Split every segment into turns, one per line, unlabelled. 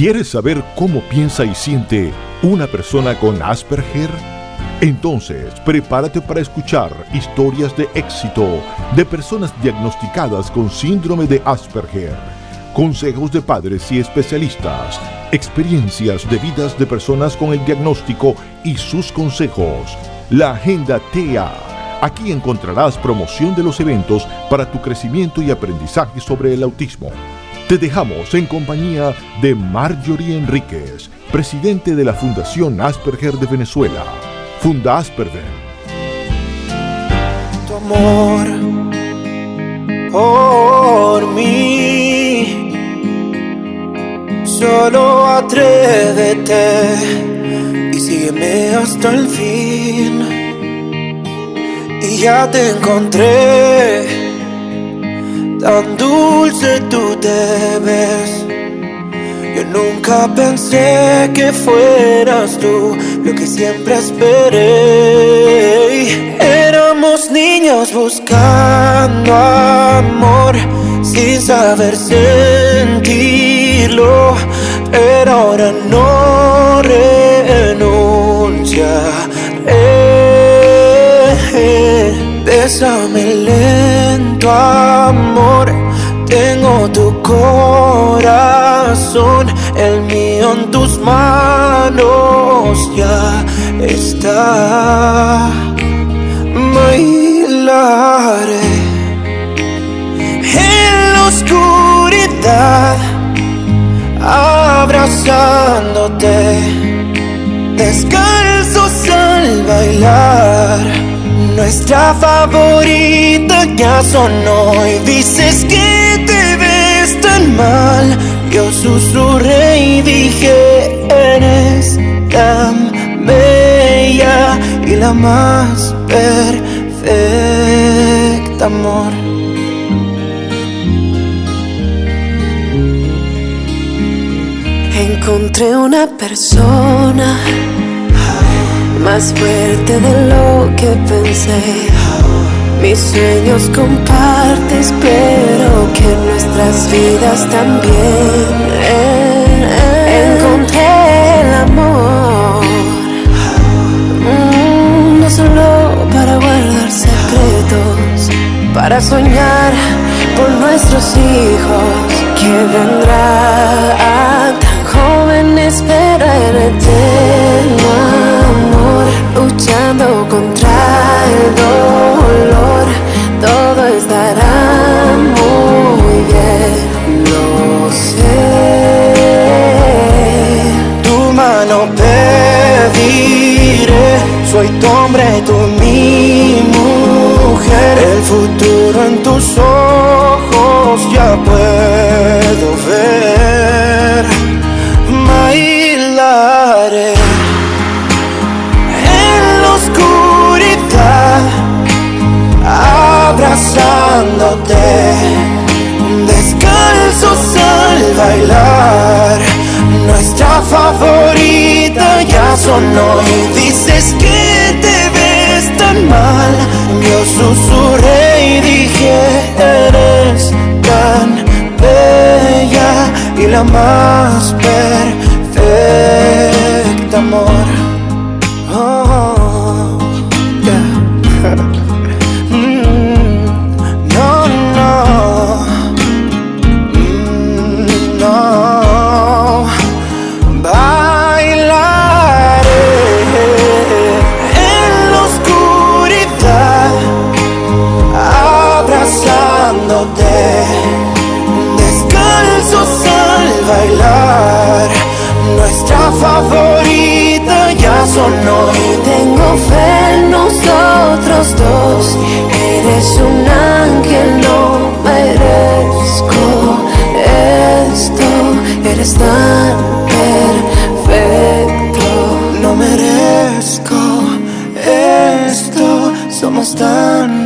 ¿Quieres saber cómo piensa y siente una persona con Asperger? Entonces, prepárate para escuchar historias de éxito de personas diagnosticadas con síndrome de Asperger, consejos de padres y especialistas, experiencias de vidas de personas con el diagnóstico y sus consejos. La Agenda TEA. Aquí encontrarás promoción de los eventos para tu crecimiento y aprendizaje sobre el autismo. Te dejamos en compañía de Marjorie Enríquez, presidente de la Fundación Asperger de Venezuela. Funda Asperger.
Tu amor por mí. Solo atrévete y sígueme hasta el fin. Y ya te encontré, tan dulce tú te ves. Yo nunca pensé que fueras tú lo que siempre esperé. Éramos niños buscando amor sin saber sentirlo, pero ahora no renunciaré. Bésame lento, amor. Corazón, el mío en tus manos ya está. Bailaré en la oscuridad, abrazándote, descalzos al bailar. Nuestra favorita ya sonó y dices que Yo susurré y dije, eres tan bella y la más perfecta, amor.
Encontré una persona más fuerte de lo que pensé. Mis sueños compartes, pero que nuestras vidas también. Encontré el amor, Mm, no solo para guardar secretos, para soñar por nuestros hijos que vendrán tan jóvenes, pero en eterno
puedo ver. Bailaré en la oscuridad, abrazándote, descalzos al bailar. Nuestra favorita ya sonó y dices que te ves tan mal. Yo susurré y dije, eres y la más perfecta,
Eres un ángel, no merezco esto. Eres tan perfecto.
no merezco esto. Somos tan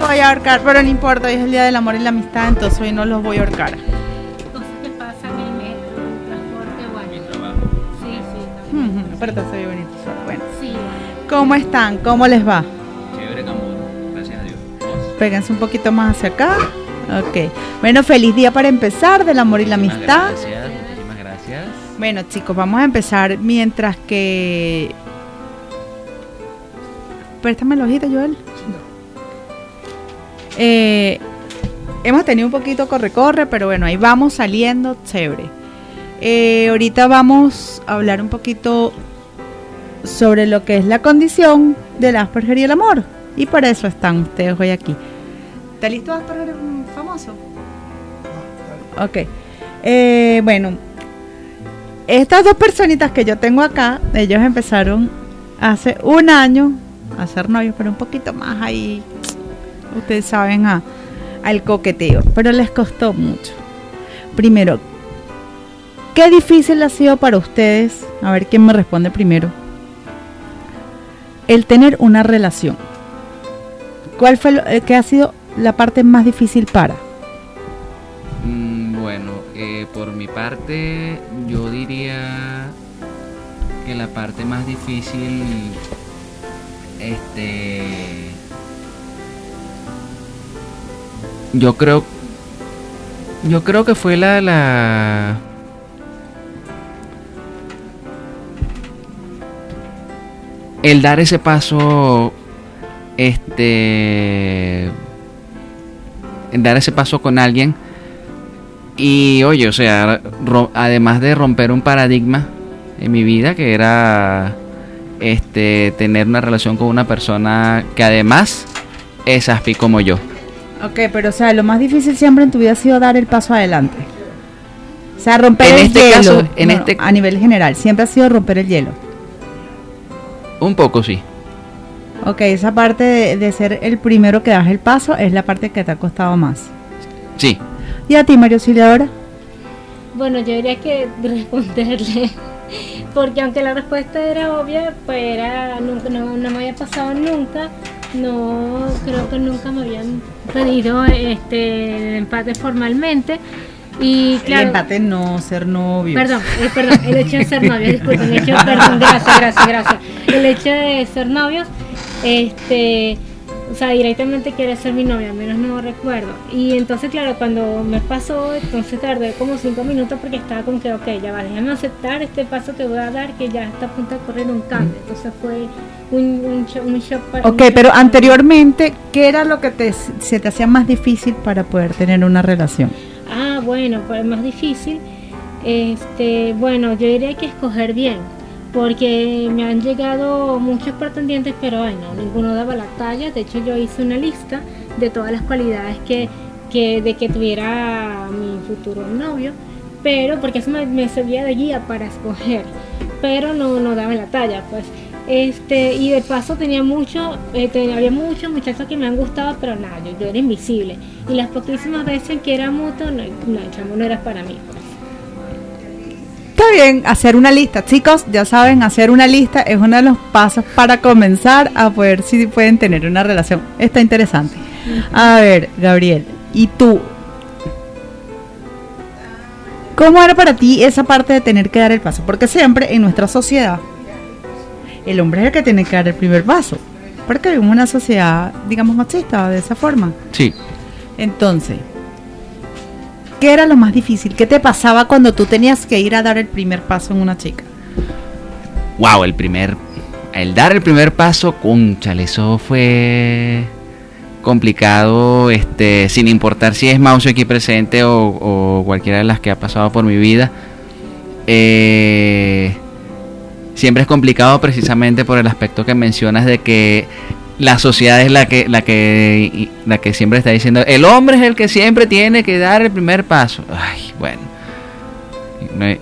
voy a ahorcar, pero no importa, hoy es el día del amor y la amistad, entonces hoy no los voy a ahorcar.
Cosas que pasan el metro, el transporte, bueno. Sí, sí. también.
Ujú, Pero te soy bonito. Bueno,
Sí.
¿cómo están? ¿Cómo les va?
Chévere. Gracias a Dios.
Péguense un poquito más hacia acá. Ok. Bueno, feliz día para empezar del amor y la
Muchísimas
amistad.
Gracias, muchísimas gracias.
Bueno, chicos, vamos a empezar mientras que. Préstame la hojita, Joel. Eh, hemos tenido un poquito corre-corre, pero bueno, ahí vamos saliendo, chévere. Eh, ahorita vamos a hablar un poquito sobre lo que es la condición del Asperger y el amor. Y por eso están ustedes hoy aquí. ¿Está listo Asperger famoso? Ok. Eh, bueno, estas dos personitas que yo tengo acá, ellos empezaron hace un año a ser novios, pero un poquito más ahí, ustedes saben, a, al coqueteo, pero les costó mucho. Primero, ¿qué difícil ha sido para ustedes? A ver quién me responde primero. El tener una relación. ¿Cuál fue lo eh, que ha sido la parte más difícil para?
Mm, bueno, eh, por mi parte, yo diría que la parte más difícil, este, yo creo, yo creo que fue la, la, el dar ese paso, este, el dar ese paso con alguien y oye, o sea, además de romper un paradigma en mi vida que era este tener una relación con una persona que además es aspi como yo.
Ok, pero o sea, lo más difícil siempre en tu vida ha sido dar el paso adelante. O sea, romper
En
el
este
hielo.
caso- en
no,
este-
A nivel general, siempre ha sido romper el hielo.
Un poco sí.
Ok, esa parte de, de ser el primero que das el paso es la parte que te ha costado más.
Sí.
¿Y a ti, María Auxiliadora?
Bueno, yo diría que responderle. Porque aunque la respuesta era obvia, pues era, nunca, no, no me había pasado nunca. No, creo que nunca me habían pedido este el empate formalmente. Y claro,
El empate no, ser novio.
Perdón, eh, perdón, el hecho de ser novios, disculpen, el hecho, perdón, gracias, gracias, gracias. El hecho de ser novios, este, o sea, directamente quiere ser mi novia, al menos no recuerdo. Y entonces, claro, cuando me pasó, entonces tardé como cinco minutos porque estaba como que, ok, ya va, déjame aceptar este paso que voy a dar, que ya está a punto de correr un cambio. Entonces fue un, un, un shock para
Ok,
un
pero anteriormente, ¿qué era lo que te, se te hacía más difícil para poder tener una relación?
Ah, bueno, pues es más difícil. Este, bueno, yo diría que escoger bien, porque me han llegado muchos pretendientes, pero bueno, ninguno daba la talla. De hecho, yo hice una lista de todas las cualidades que, de que tuviera mi futuro novio, pero porque eso me, servía de guía para escoger, pero no, no daba la talla, pues. Este, y de paso tenía mucho, eh, tenía- había muchos muchachos que me han gustado, pero nada, yo, yo era invisible. Y las poquísimas veces que era mutuo, no, no, no era para mí. pues.
Está bien, hacer una lista. Chicos, ya saben, hacer una lista es uno de los pasos para comenzar a poder si pueden tener una relación. Está interesante. A ver, Gabriel, ¿y tú? ¿Cómo era para ti esa parte de tener que dar el paso? Porque siempre en nuestra sociedad el hombre es el que tiene que dar el primer paso. Porque vivimos una sociedad, digamos, machista, de esa forma.
Sí.
Entonces, ¿qué era lo más difícil? ¿Qué te pasaba cuando tú tenías que ir a dar el primer paso en una chica?
Wow, el primer. El dar el primer paso, cónchale, eso fue complicado, este, sin importar si es Mouse aquí presente o, o cualquiera de las que ha pasado por mi vida. Eh, siempre es complicado precisamente por el aspecto que mencionas de que la sociedad es la que, la que, la que siempre está diciendo, el hombre es el que siempre tiene que dar el primer paso. Ay, bueno.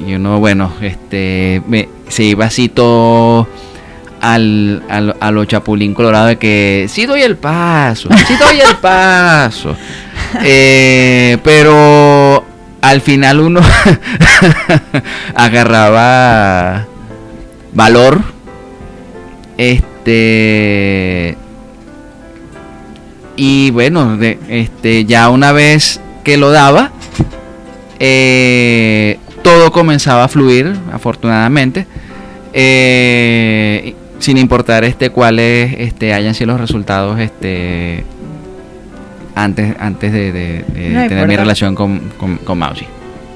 Y uno, bueno, este, me- se iba así todo al, al, a lo chapulín colorado de que sí doy el paso, sí doy el paso. Eh, pero al final uno agarraba valor. Este y bueno, de, este, ya una vez que lo daba, eh, todo comenzaba a fluir, afortunadamente, eh, sin importar este cuáles este, hayan sido los resultados este, antes, antes de, de- de
No
tener mi relación con, con, con Mausi.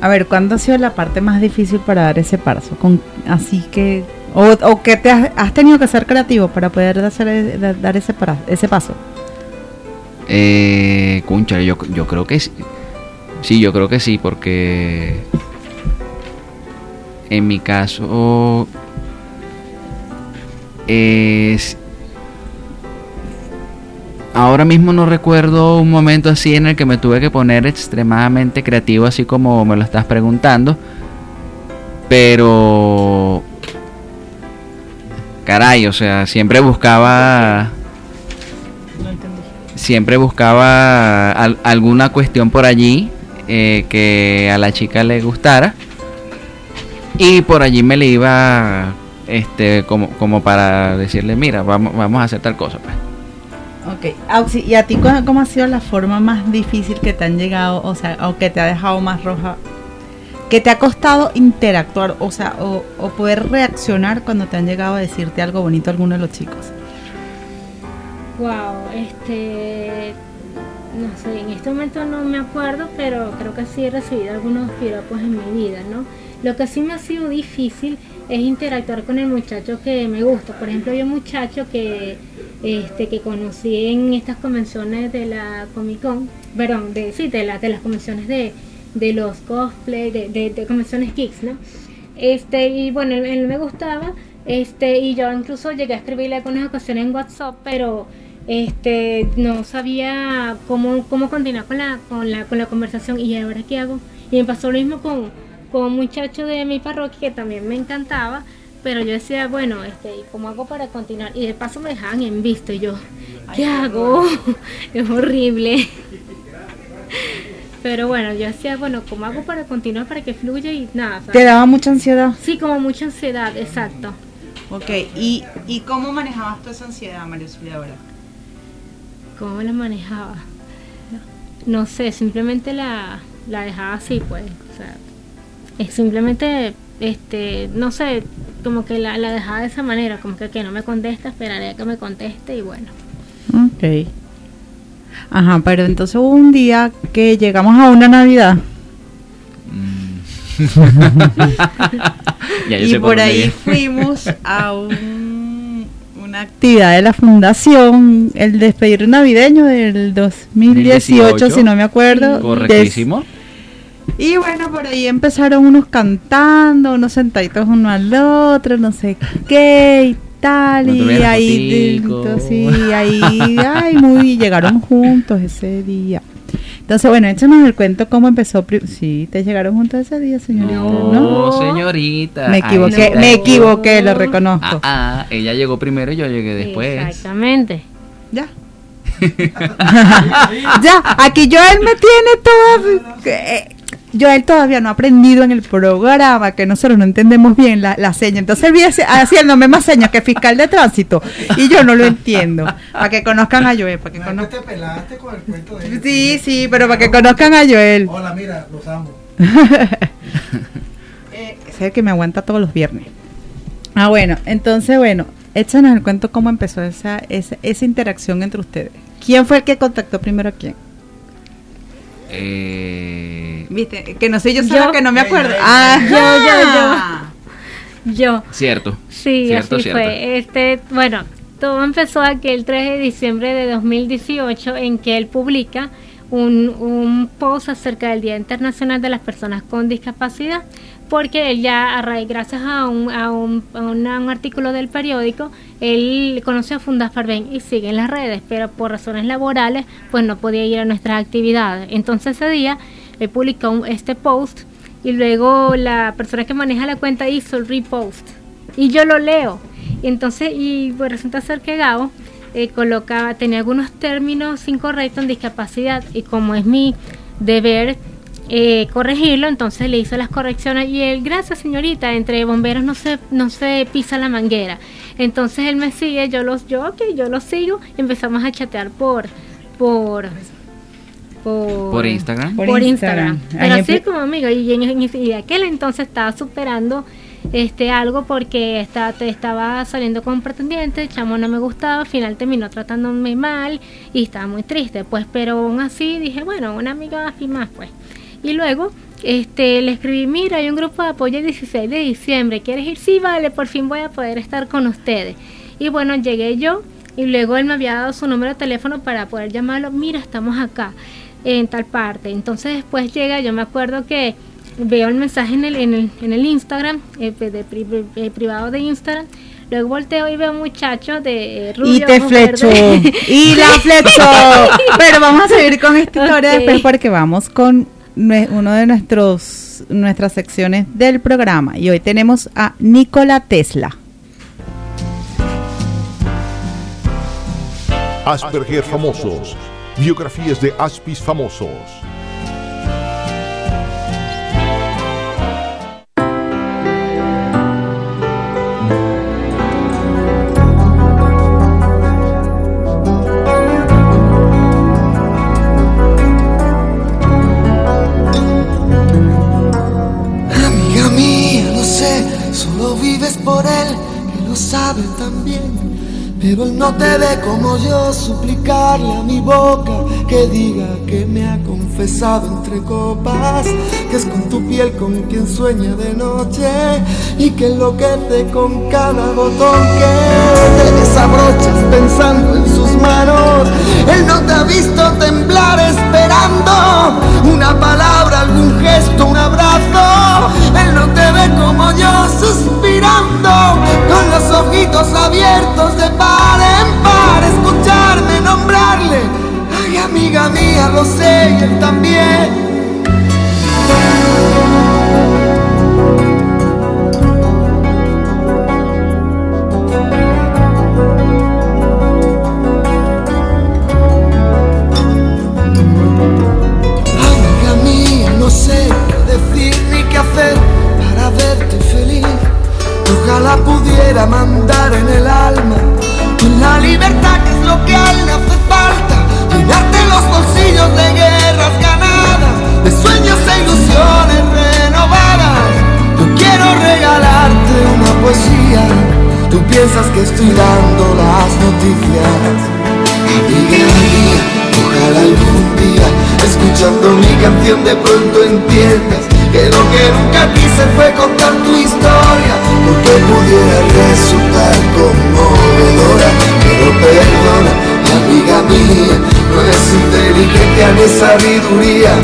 A ver, ¿cuándo ha sido la parte más difícil para dar ese paso? Con, así que... O, o que te has, has tenido que ser creativo para poder hacer, e- da- dar ese, ese paso.
Eh, yo, yo creo que sí. Sí, yo creo que sí, porque en mi caso es ahora mismo no recuerdo un momento así en el que me tuve que poner extremadamente creativo así como me lo estás preguntando pero caray o sea siempre buscaba siempre buscaba al- alguna cuestión por allí eh, que a la chica le gustara y por allí me le iba este como, como para decirle mira vamos, vamos a hacer tal cosa pues.
Ok, Auxi, ¿y a ti cómo ha sido la forma más difícil que te han llegado, o sea, o que te ha dejado más roja, que te ha costado interactuar, o sea, o, o poder reaccionar cuando te han llegado a decirte algo bonito alguno de los chicos?
Wow, este. No sé, en este momento no me acuerdo, pero creo que sí he recibido algunos piropos en mi vida, ¿no? Lo que sí me ha sido difícil es interactuar con el muchacho que me gusta. Por ejemplo, hay un muchacho que, este, que conocí en estas convenciones de la Comic Con, perdón, de, sí, de, la, de las convenciones de, de los cosplay, de, de, de convenciones geeks, ¿no? Este, y bueno, él me gustaba, este, y yo incluso llegué a escribirle algunas ocasiones en WhatsApp, pero este no sabía cómo, cómo continuar con la, con la, con la conversación y ahora qué hago. Y me pasó lo mismo con, con un muchacho de mi parroquia que también me encantaba, pero yo decía, bueno, este, ¿y cómo hago para continuar? Y de paso me dejaban en visto y yo, ¿qué hago? es horrible. Pero bueno, yo decía, bueno, ¿cómo hago para continuar para que fluya y nada?
¿Te daba mucha ansiedad?
Sí, como mucha ansiedad, exacto.
Ok, ¿y, y cómo manejabas tú esa ansiedad, María Zulia, ahora?
¿Cómo la manejaba? No sé, simplemente la, la dejaba así, pues. O sea, es simplemente, este, no sé, como que la, la dejaba de esa manera, como que, que no me contesta, esperaré a que me conteste y bueno.
Ok. Ajá, pero entonces hubo un día que llegamos a una Navidad
Ya yo
y
sé
por ahí fuimos a un- una actividad de la fundación, el despedir navideño del 2018,
2018,
si no me acuerdo.
correctísimo
Y bueno, por ahí empezaron unos cantando, unos sentaditos uno al otro, no sé qué y tal,
No
y ahí, sí, ahí, ay, muy, llegaron juntos ese día. Entonces, bueno, échanos el cuento cómo empezó. Sí, te llegaron juntos ese día, señorita, ¿no?
no, señorita
Me equivoqué, me equivoqué, lo reconozco.
Ah, ah, ella llegó primero y yo llegué después.
Exactamente.
Ya. ya, aquí Joel me tiene toda. eh, Joel todavía no ha aprendido en el programa que nosotros no entendemos bien la, la seña. Entonces él viene haci- haciéndome más señas que fiscal de tránsito y yo no lo entiendo. Para que conozcan a Joel. Para que
No, es que
conozcan.
te pelaste con el cuento de él.
Sí, sí, pero para que conozcan a Joel.
Hola, mira, los amo.
Eh, es el que me aguanta todos los viernes. Ah, bueno, entonces, bueno, échanos el cuento cómo empezó esa, esa, esa interacción entre ustedes. ¿Quién fue el que contactó primero a quién?
Eh,
Viste, que no sé yo
Yo.
que no me acuerdo.
Yo, yo,
Ajá.
Yo.
cierto.
Sí,
Cierto,
así
cierto.
fue. Este, bueno, todo empezó aquel 3 de diciembre de 2018 en que él publica un, un post acerca del Día Internacional de las Personas con Discapacidad, porque él ya, a raíz, gracias a un, a un, a un artículo del periódico, él conoció a Fundas Farben y sigue en las redes, pero por razones laborales, pues no podía ir a nuestras actividades. Entonces ese día él publicó este post y luego la persona que maneja la cuenta hizo el repost y yo lo leo. Y entonces, y pues resulta ser que Gabo eh, colocaba, tenía algunos términos incorrectos en discapacidad y como es mi deber eh, corregirlo, entonces le hizo las correcciones y él, gracias señorita, entre bomberos no se, no se pisa la manguera. Entonces él me sigue, yo los, yo ok, yo lo sigo y empezamos a chatear por, por por,
Por Instagram.
Por
por,
Instagram.
Instagram. Pero así como amigo, y en, en- y aquel entonces estaba superando este algo porque estaba, te estaba saliendo con un pretendiente, el chamo no me gustaba, al final terminó tratándome mal y estaba muy triste, pues, pero aún así dije, bueno, una amiga y más, pues. Y luego este le escribí, mira, hay un grupo de apoyo el 16 de diciembre, ¿quieres ir? Sí, vale, por fin voy a poder estar con ustedes. Y bueno, llegué yo y luego él me había dado su número de teléfono para poder llamarlo, mira, estamos acá en tal parte. Entonces después llega, yo me acuerdo que veo el mensaje en el, en el, en el Instagram, eh, de pri- eh, privado de Instagram, luego volteo y veo un muchacho de eh, rubio,
Y te flechó. Y la flechó. Pero vamos a seguir con esta historia después porque vamos con uno de nuestros nuestras secciones del programa. Y hoy tenemos a Nikola Tesla.
Asperger famosos. Biografías de Aspis famosos.
Sabe también. Pero él no te ve como yo, suplicarle a mi boca que diga que me ha confesado entre copas, que es con tu piel con quien sueña de noche y que enloquece con cada botón que te desabrochas pensando en sus manos. Él no te ha visto temblar esperando una palabra, algún gesto, un abrazo. Él no te ve como yo suspirando con los ojitos abiertos de par en par, escucharme nombrarle. Ay, amiga mía, lo sé y él también. Amiga mía, no sé qué decir ni qué hacer. Ojalá pudiera mandar en el alma con la libertad que es lo que a él le hace falta. Llenarte los bolsillos de guerras ganadas, de sueños e ilusiones renovadas. Yo quiero regalarte una poesía. Tú piensas que estoy dando las noticias. Amiga mía, ojalá algún día, escuchando mi canción de pronto entiendas que lo que nunca quise fue contar tu historia, porque pudiera resultar conmovedora, pero perdona, amiga mía, no es inteligencia ni sabiduría.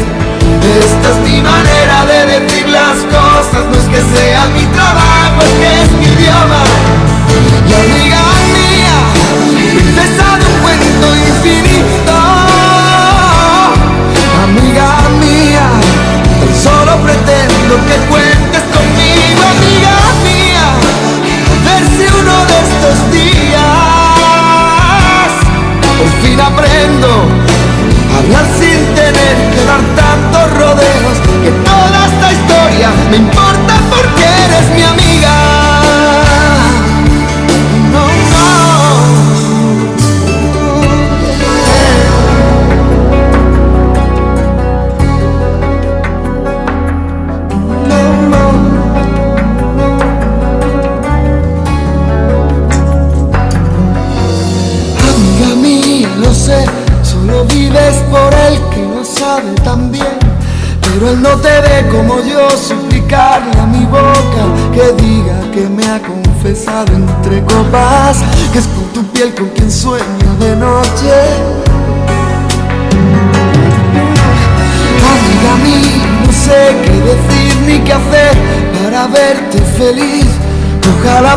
Esta es mi manera de decir las cosas, no es que sea mi trabajo, es que es mi idioma. Que cuentes conmigo, amiga mía, ver si uno de estos días por fin aprendo a hablar sin tener que dar tantos rodeos, que toda esta historia me importa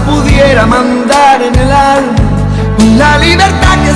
pudiera mandar en el alma la libertad que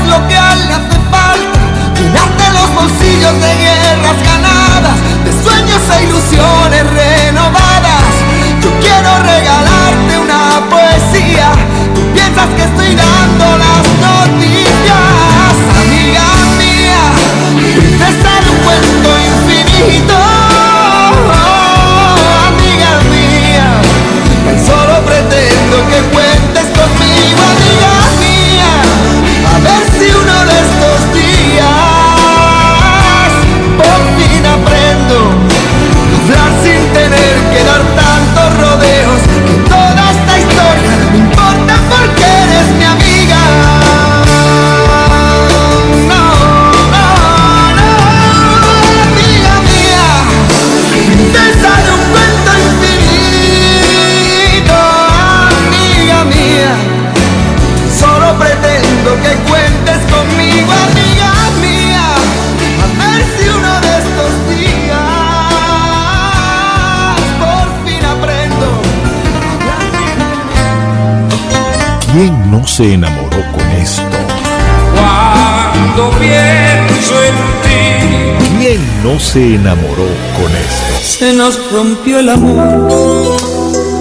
se enamoró con esto?
Cuando pienso en ti,
¿Quién no se enamoró con esto?
se nos rompió el amor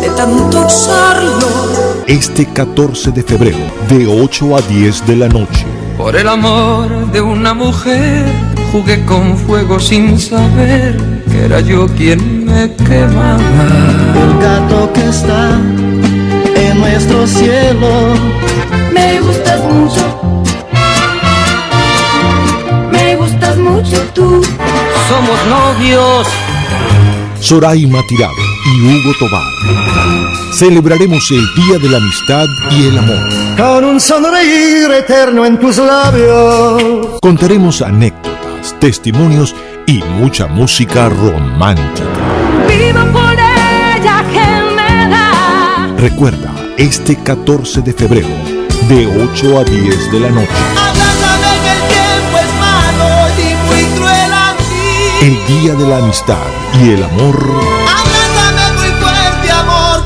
de tanto usarlo.
Este 14 de febrero, de 8 a 10 de la noche.
Por el amor de una mujer, jugué con fuego sin saber que era yo quien me quemaba.
El gato que está en nuestro cielo.
Me gustas mucho. Me gustas mucho tú.
Somos novios.
Soraima Tirado y Hugo Tobar. Celebraremos el Día de la Amistad y el Amor.
Con un sonreír eterno en tus labios.
Contaremos anécdotas, testimonios y mucha música romántica.
Vivo por ella que me da.
Recuerda, este 14 de febrero, de 8 a 10 de la noche, el Día de la Amistad y el Amor
Abrázame muy fuerte, amor.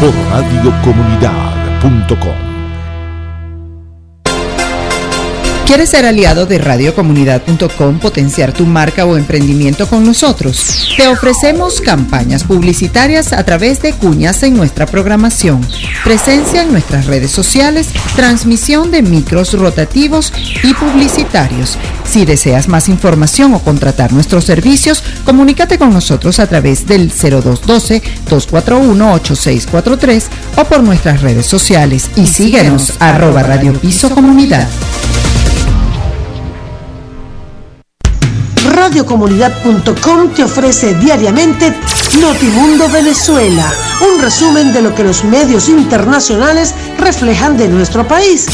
por radiocomunidad.com.
¿Quieres ser aliado de radiocomunidad.com, potenciar tu marca o emprendimiento con nosotros? Te ofrecemos campañas publicitarias a través de cuñas en nuestra programación, presencia en nuestras redes sociales, transmisión de micros rotativos y publicitarios. Si deseas más información o contratar nuestros servicios, comunícate con nosotros a través del 0212-241-8643 o por nuestras redes sociales y síguenos arroba Radio Piso Comunidad.
Radiocomunidad.com te ofrece diariamente Notimundo Venezuela, un resumen de lo que los medios internacionales reflejan de nuestro país.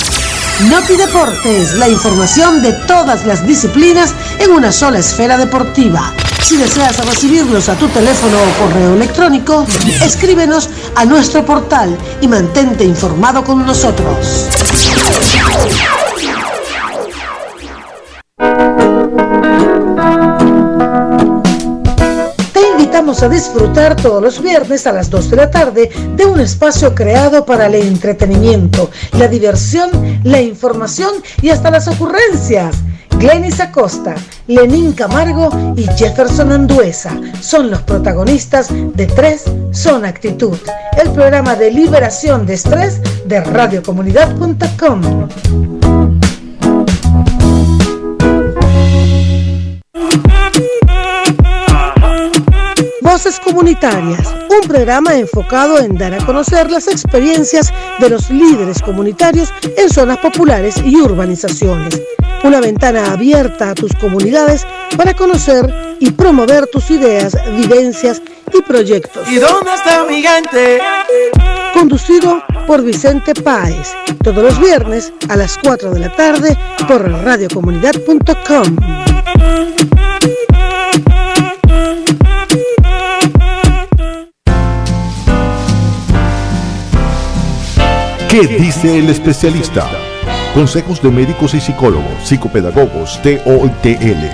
Noti Deportes, la información de todas las disciplinas en una sola esfera deportiva. Si deseas recibirlos a tu teléfono o correo electrónico, escríbenos a nuestro portal y mantente informado con nosotros. Invitamos a disfrutar todos los viernes a las 2 de la tarde de un espacio creado para el entretenimiento, la diversión, la información y hasta las ocurrencias. Glenis Acosta, Lenín Camargo y Jefferson Anduesa son los protagonistas de Tres Son Actitud, el programa de liberación de estrés de radiocomunidad.com. Voces Comunitarias, un programa enfocado en dar a conocer las experiencias de los líderes comunitarios en zonas populares y urbanizaciones. Una ventana abierta a tus comunidades para conocer y promover tus ideas, vivencias y proyectos.
¿Y dónde está mi gente?
Conducido por Vicente Páez, todos los viernes a las 4 de la tarde por radiocomunidad.com.
¿Qué dice el especialista? Consejos de médicos y psicólogos, psicopedagogos, TOTL.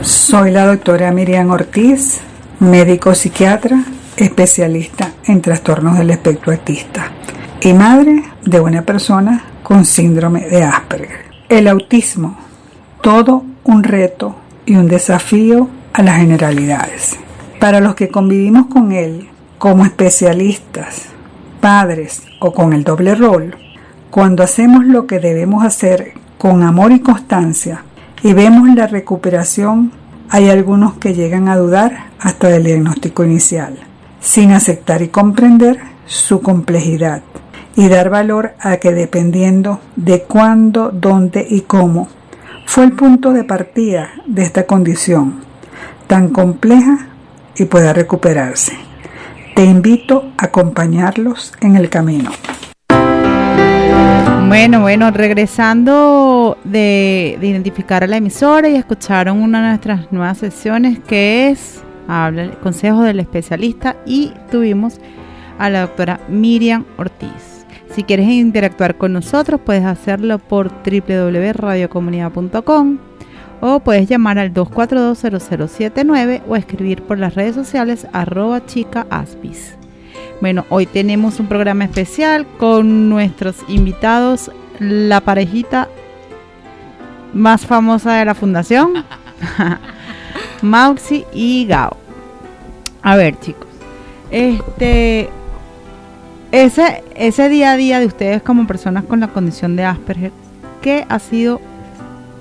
Soy la doctora Miriam Ortiz, médico psiquiatra, especialista en trastornos del espectro autista y madre de una persona con síndrome de Asperger. El autismo, todo un reto y un desafío a las generalidades. Para los que convivimos con él como especialistas, padres o con el doble rol, cuando hacemos lo que debemos hacer con amor y constancia y vemos la recuperación, hay algunos que llegan a dudar hasta del diagnóstico inicial, sin aceptar y comprender su complejidad y dar valor a que dependiendo de cuándo, dónde y cómo, fue el punto de partida de esta condición tan compleja y pueda recuperarse. Te invito a acompañarlos en el camino.
Bueno, bueno, regresando de, de identificar a la emisora y escucharon una de nuestras nuevas sesiones que es habla, Consejo del Especialista y tuvimos a la doctora Miriam Ortiz. Si quieres interactuar con nosotros, puedes hacerlo por www.radiocomunidad.com o puedes llamar al 2420079 o escribir por las redes sociales arroba chica. Bueno, hoy tenemos un programa especial con nuestros invitados, la parejita más famosa de la fundación, Mauxi y Gao. A ver, chicos, este, ese, ese día a día de ustedes como personas con la condición de Asperger, ¿qué ha sido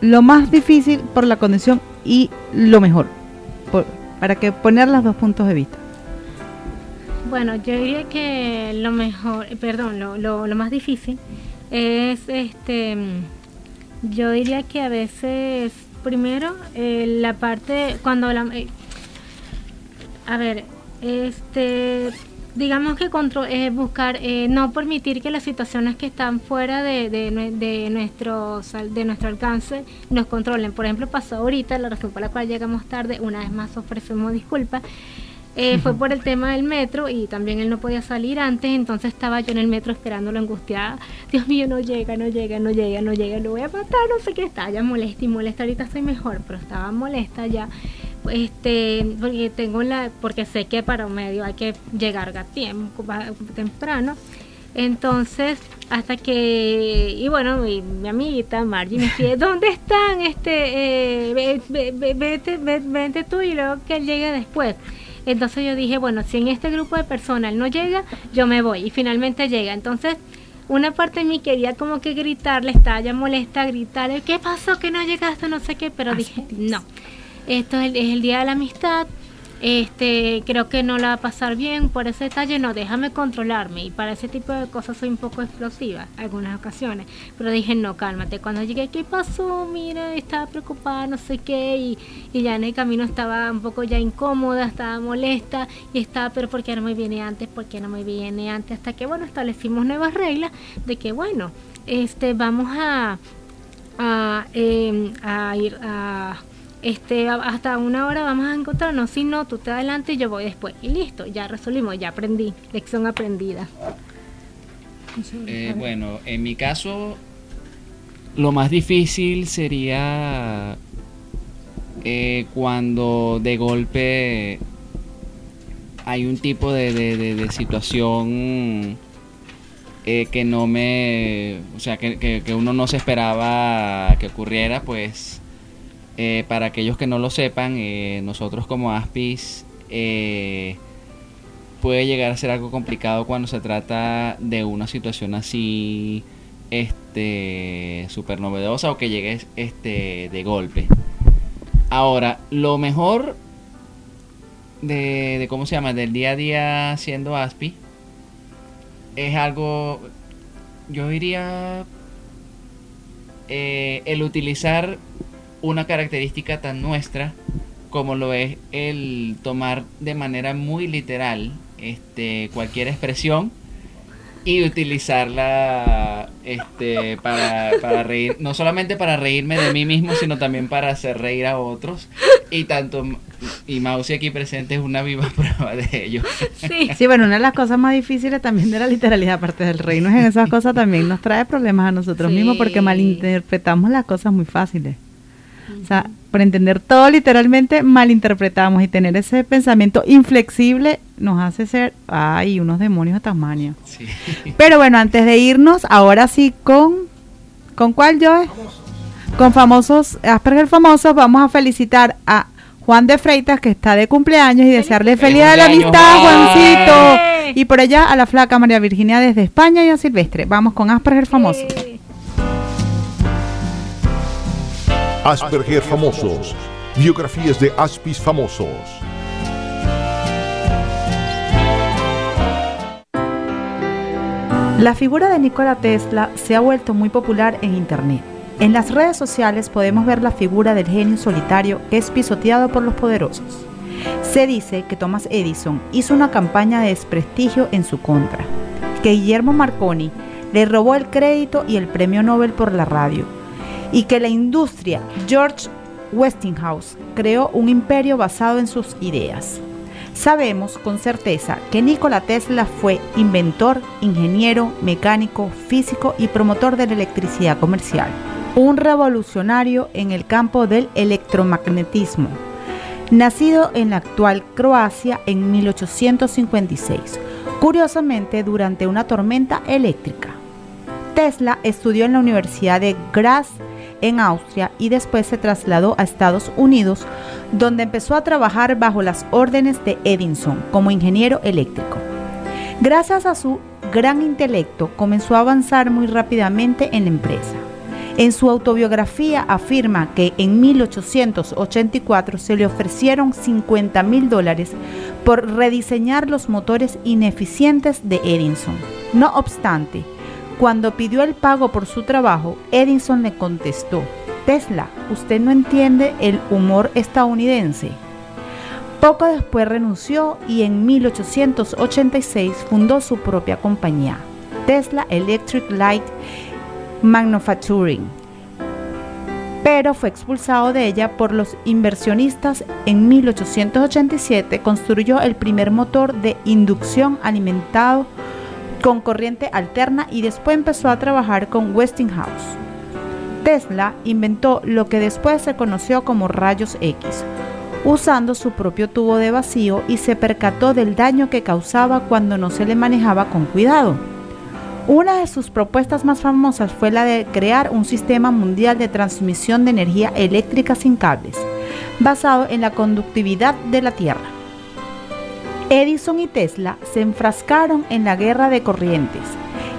lo más difícil por la condición y lo mejor? Para que poner los dos puntos de vista.
Bueno, yo diría que lo mejor, eh, perdón, lo, lo, lo más difícil es este. Yo diría que a veces, primero, eh, la parte. Cuando la. eh, a ver, este. Digamos que contro- eh, buscar, eh, no permitir que las situaciones que están fuera de, de, de nuestro, de nuestro alcance nos controlen. Por ejemplo, pasó ahorita, la razón por la cual llegamos tarde, una vez más ofrecemos disculpas, eh, fue por el tema del metro y también él no podía salir antes, entonces estaba yo en el metro esperándolo angustiada. Dios mío, no llega, no llega, no llega, no llega, lo voy a matar, no sé qué, estaba ya molesta y molesta. Ahorita estoy mejor, pero estaba molesta ya. Este, porque tengo la, porque sé que para un medio hay que llegar a tiempo, temprano. Entonces, hasta que, y bueno, mi, mi amiguita Margie me pide, ¿dónde están? Este, eh, ve- ve- ve- vete, ve- vente tú y luego que él llegue después. Entonces yo dije, bueno, si en este grupo de personas él no llega, yo me voy. Y finalmente llega. Entonces, una parte de mí quería como que gritarle, estaba ya molesta, gritarle, ¿qué pasó? Que no llegaste, no sé qué, pero dije, no. Esto es el, día de la amistad. Este, creo que no la va a pasar bien por ese detalle, no, déjame controlarme. Y para ese tipo de cosas soy un poco explosiva, algunas ocasiones. Pero dije, no, cálmate. Cuando llegué, ¿qué pasó? Mira, estaba preocupada, no sé qué. Y, y ya en el camino estaba un poco ya incómoda, estaba molesta. Y estaba, pero ¿por qué no me viene antes? ¿Por qué no me viene antes? Hasta que, bueno, establecimos nuevas reglas de que, bueno, este, vamos a, a, em, a ir a este a- hasta una hora vamos a encontrarnos si no tú te adelante y yo voy después. Y listo ya resolvimos ya aprendí lección aprendida.
Eh, bueno, en mi caso, lo más difícil sería eh, cuando de golpe hay un tipo de, de- de- de situación eh, que no me, o sea, que, que- que uno no se esperaba que ocurriera, pues eh, para aquellos que no lo sepan, eh, nosotros como Aspis eh, puede llegar a ser algo complicado cuando se trata de una situación así este súper novedosa o que llegue este de golpe. Ahora, lo mejor de, de cómo se llama, del día a día siendo ASPI es algo yo diría el utilizar una característica tan nuestra como lo es el tomar de manera muy literal este cualquier expresión y utilizarla este para, para reír no solamente para reírme de mí mismo sino también para hacer reír a otros y tanto y Mausi aquí presente es una viva prueba de ello
sí
Sí, bueno, una de las cosas más difíciles también de la literalidad, aparte del reino, en esas cosas también nos trae problemas a nosotros
Sí.
mismos porque malinterpretamos las cosas muy fáciles. O sea, por entender todo literalmente, malinterpretamos y tener ese pensamiento inflexible nos hace ser, ay, unos demonios de Tasmania.
Sí.
Pero bueno, antes de irnos, ahora sí con, ¿con cuál yo? Con famosos, Asperger famosos, vamos a felicitar a Juan de Freitas que está de cumpleaños y desearle feliz día de la amistad,
Juan!
Juancito. Y por allá a la flaca María Virginia desde España y a Silvestre. Vamos con Asperger famosos.
Asperger famosos. Biografías de Aspis famosos.
La figura de Nikola Tesla se ha vuelto muy popular en Internet. En las redes sociales podemos ver la figura del genio solitario que es pisoteado por los poderosos. Se dice que Thomas Edison hizo una campaña de desprestigio en su contra, que Guillermo Marconi le robó el crédito y el premio Nobel por la radio, y que la industria George Westinghouse creó un imperio basado en sus ideas. Sabemos con certeza que Nikola Tesla fue inventor, ingeniero, mecánico, físico y promotor de la electricidad comercial. un revolucionario en el campo del electromagnetismo, nacido en la actual Croacia en 1856, curiosamente durante una tormenta eléctrica. Tesla estudió en la Universidad de Graz en Austria y después se trasladó a Estados Unidos, donde empezó a trabajar bajo las órdenes de Edison como ingeniero eléctrico. Gracias a su gran intelecto, comenzó a avanzar muy rápidamente en la empresa. En su autobiografía afirma que en 1884 se le ofrecieron 50 mil dólares por rediseñar los motores ineficientes de Edison. No obstante, cuando pidió el pago por su trabajo, Edison le contestó, Tesla, usted no entiende el humor estadounidense. Poco después renunció y en 1886 fundó su propia compañía, Tesla Electric Light Manufacturing, pero fue expulsado de ella por los inversionistas. En 1887 construyó el primer motor de inducción alimentado con corriente alterna y después empezó a trabajar con Westinghouse. Tesla inventó lo que después se conoció como rayos X, usando su propio tubo de vacío y se percató del daño que causaba cuando no se le manejaba con cuidado. Una de sus propuestas más famosas fue la de crear un sistema mundial de transmisión de energía eléctrica sin cables, basado en la conductividad de la Tierra. Edison y Tesla se enfrascaron en la guerra de corrientes.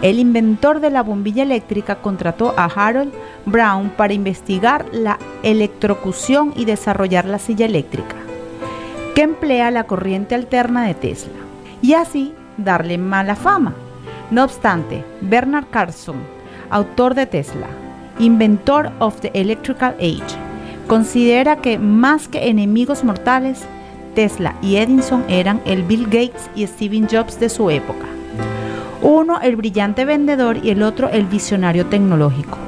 El inventor de la bombilla eléctrica contrató a Harold Brown para investigar la electrocución y desarrollar la silla eléctrica, que emplea la corriente alterna de Tesla, y así darle mala fama. No obstante, Bernard Carson, autor de Tesla, inventor of the Electrical Age, considera que más que enemigos mortales, Tesla y Edison eran el Bill Gates y Steve Jobs de su época. Uno el brillante vendedor y el otro el visionario tecnológico.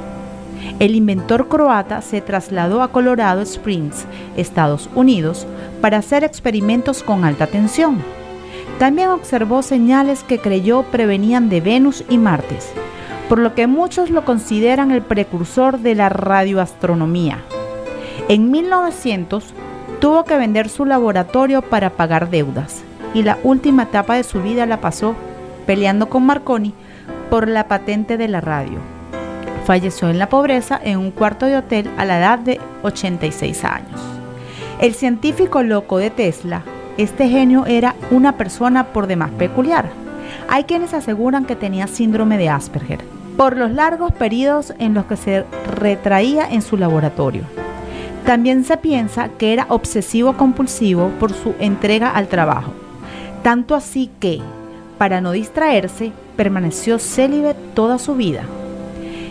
El inventor croata se trasladó a Colorado Springs, Estados Unidos, para hacer experimentos con alta tensión también observó señales que creyó prevenían de Venus y Martes, por lo que muchos lo consideran el precursor de la radioastronomía. En 1900 tuvo que vender su laboratorio para pagar deudas y la última etapa de su vida la pasó peleando con Marconi por la patente de la radio. Falleció en la pobreza en un cuarto de hotel a la edad de 86 años. El científico loco de Tesla este genio era una persona por demás peculiar. Hay quienes aseguran que tenía síndrome de Asperger por los largos periodos en los que se retraía en su laboratorio. También se piensa que era obsesivo compulsivo por su entrega al trabajo, tanto así que, para no distraerse, permaneció célibe toda su vida.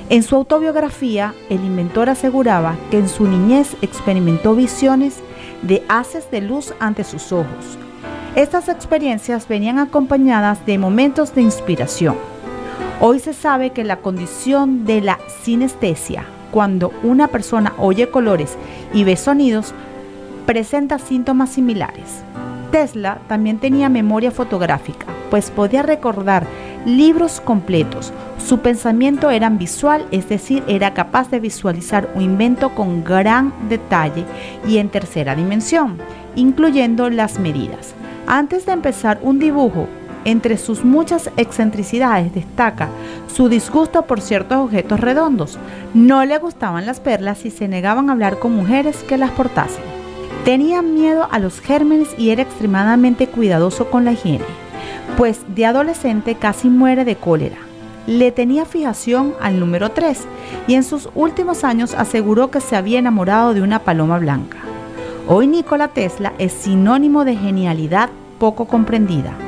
En su autobiografía, el inventor aseguraba que en su niñez experimentó visiones de haces de luz ante sus ojos. Estas experiencias venían acompañadas de momentos de inspiración. Hoy se sabe que la condición de la sinestesia, cuando una persona oye colores y ve sonidos, presenta síntomas similares. Tesla también tenía memoria fotográfica, pues podía recordar libros completos. Su pensamiento era visual, es decir, era capaz de visualizar un invento con gran detalle y en tercera dimensión, incluyendo las medidas. Antes de empezar un dibujo, entre sus muchas excentricidades destaca su disgusto por ciertos objetos redondos. No le gustaban las perlas y se negaban a hablar con mujeres que las portasen. Tenía miedo a los gérmenes y era extremadamente cuidadoso con la higiene, pues de adolescente casi muere de cólera. Le tenía fijación al número 3 y en sus últimos años aseguró que se había enamorado de una paloma blanca. Hoy Nikola Tesla es sinónimo de genialidad poco comprendida.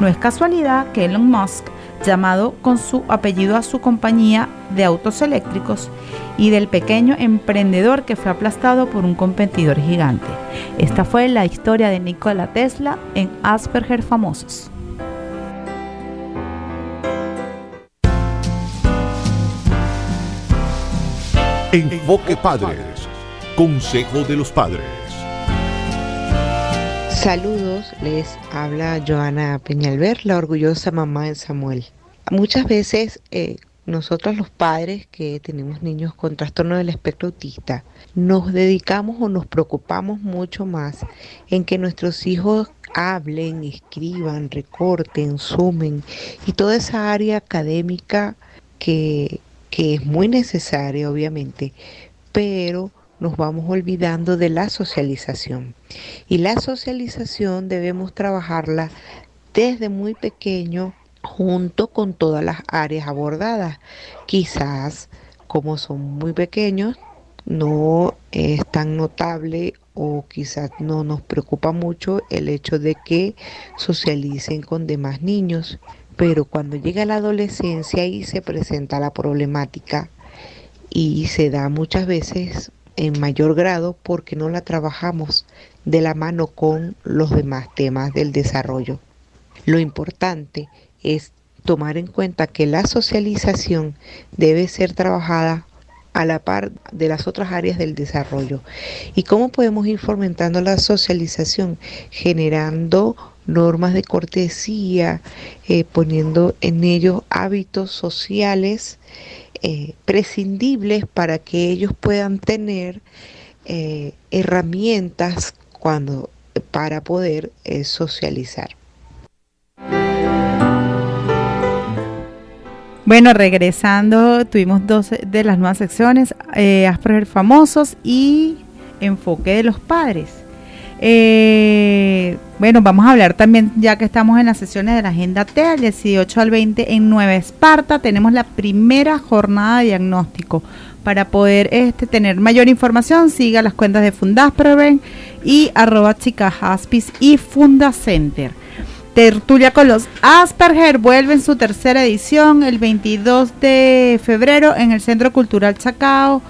No es casualidad que Elon Musk, llamado con su apellido a su compañía de autos eléctricos, y del pequeño emprendedor que fue aplastado por un competidor gigante. Esta fue la historia de Nikola Tesla en Asperger Famosos.
Enfoque Padres. Consejo de los Padres.
Saludos, les habla Joana Peñalver, la orgullosa mamá de Samuel. Muchas veces eh, nosotros los padres que tenemos niños con trastorno del espectro autista, nos dedicamos o nos preocupamos mucho más en que nuestros hijos hablen, escriban, recorten, sumen y toda esa área académica que, que es muy necesaria obviamente, pero nos vamos olvidando de la socialización. Y la socialización debemos trabajarla desde muy pequeño junto con todas las áreas abordadas. Quizás como son muy pequeños no es tan notable o quizás no nos preocupa mucho el hecho de que socialicen con demás niños, pero cuando llega la adolescencia y se presenta la problemática y se da muchas veces en mayor grado porque no la trabajamos de la mano con los demás temas del desarrollo. Lo importante es tomar en cuenta que la socialización debe ser trabajada a la par de las otras áreas del desarrollo. ¿Y cómo podemos ir fomentando la socialización? Generando normas de cortesía, eh, poniendo en ellos hábitos sociales eh, prescindibles para que ellos puedan tener eh, herramientas cuando, para poder socializar.
Bueno, regresando, tuvimos dos de las nuevas secciones, eh, Asperger famosos y enfoque de los padres. Eh, bueno, vamos a hablar también, ya que estamos en las sesiones de la Agenda T, del 18 al 20 en Nueva Esparta, tenemos la primera jornada de diagnóstico. Para poder este, tener mayor información, siga las cuentas de Fundasperven y arroba chicajaspis y Fundacenter. Tertulia con los Asperger vuelve en su tercera edición el 22 de febrero en el Centro Cultural Chacao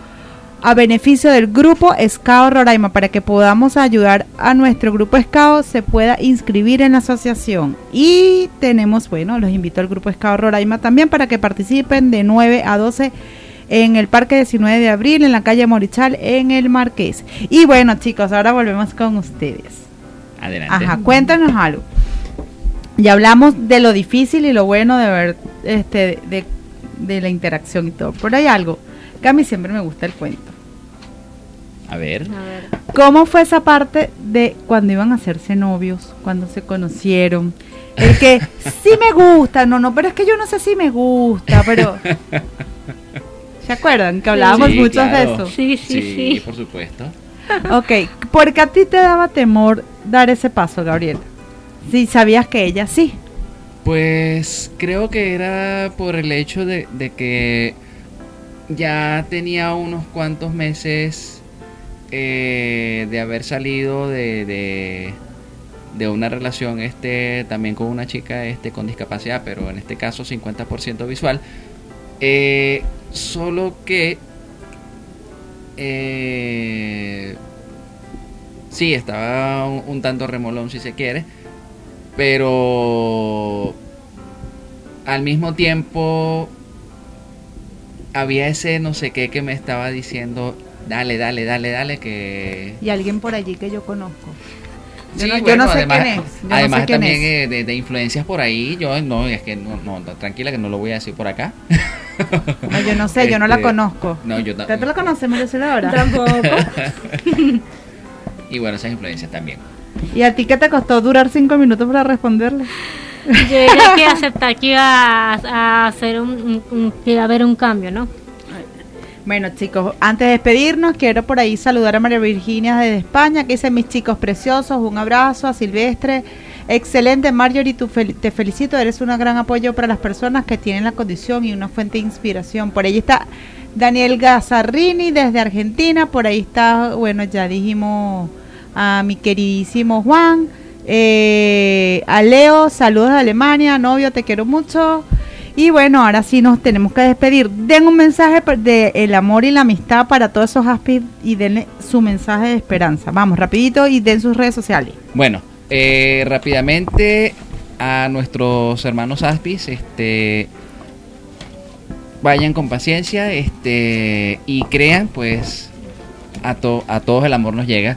a beneficio del grupo Escao Roraima para que podamos ayudar a nuestro grupo Escao se pueda inscribir en la asociación. Y tenemos bueno los invito al grupo Escao Roraima también para que participen de 9 a 12 en el Parque 19 de Abril en la calle Morichal en el Marqués. Y bueno chicos ahora volvemos con ustedes.
Adelante.
Ajá cuéntanos algo. Ya hablamos de lo difícil y lo bueno de ver, este, de, la interacción y todo. Pero hay algo que a mí siempre me gusta el cuento.
A ver.
¿Cómo fue esa parte de cuando iban a hacerse novios, cuando se conocieron? El que sí me gusta, no, no, pero es que yo no sé si me gusta, pero... ¿Se acuerdan que hablábamos mucho de eso?
Sí, sí, sí,
sí. por supuesto.
Ok, ¿por qué a ti te daba temor dar ese paso, Gabriela? Si sabías que ella sí.
Pues creo que era por el hecho de, que ya tenía unos cuantos meses eh, de haber salido de, de, una relación este también con una chica este con discapacidad, pero en este caso 50% visual. Eh, solo que eh, sí, estaba un tanto remolón si se quiere pero al mismo tiempo había ese no sé qué que me estaba diciendo, dale, dale, dale, dale, que...
Y alguien por allí que yo conozco.
Yo, no, sé quién es. además también eh, de, influencias por ahí, yo no, es que no, no, tranquila que no lo voy a decir por acá.
yo no sé, yo no la este, conozco.
No, yo
¿Te la conoces, ahora?
Tampoco.
y bueno, esas influencias también.
¿Y a ti qué te costó durar cinco minutos para responderle?
Yo diría que aceptar que iba a, hacer un, que iba a haber un cambio, ¿no?
Bueno chicos, antes de despedirnos, quiero por ahí saludar a María Virginia desde España, que dice mis chicos preciosos, un abrazo a Silvestre. Excelente Marjorie, te felicito, eres un gran apoyo para las personas que tienen la condición y una fuente de inspiración. Por ahí está Daniel Gazzarrini desde Argentina, por ahí está, bueno, ya dijimos a mi queridísimo Juan, eh, a Leo, saludos de Alemania, novio, te quiero mucho. Y bueno, ahora sí nos tenemos que despedir. Den un mensaje de el amor y la amistad para todos esos aspis y denle su mensaje de esperanza. Vamos, rapidito y den sus redes sociales.
Bueno, eh, rápidamente a nuestros hermanos aspis, este vayan con paciencia, este y crean, pues a, a todos el amor nos llega.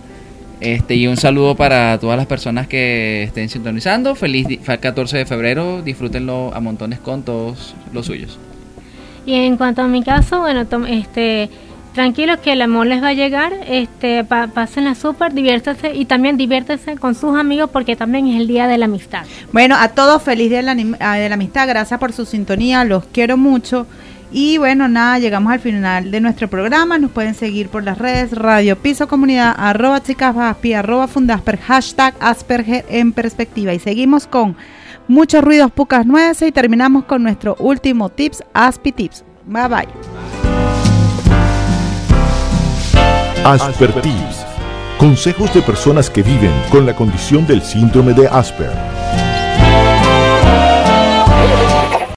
Este, y un saludo para todas las personas que estén sintonizando. Feliz 14 de febrero, disfrútenlo a montones con todos los suyos.
Y en cuanto a mi caso, bueno, tom- este, tranquilos que el amor les va a llegar, este, pa pásenla súper, diviértanse y también diviértanse con sus amigos porque también es el día de la amistad.
Bueno, a todos feliz de la, de la amistad, gracias por su sintonía, los quiero mucho. Y bueno, nada, llegamos al final de nuestro programa. Nos pueden seguir por las redes Radio Piso Comunidad, arroba chicas Baspi, arroba Fundasper, hashtag Asperger en perspectiva. Y seguimos con muchos ruidos, pocas nueces y terminamos con nuestro último tips, Aspi Tips. Bye bye.
Asper Tips. Consejos de personas que viven con la condición del síndrome de Asper.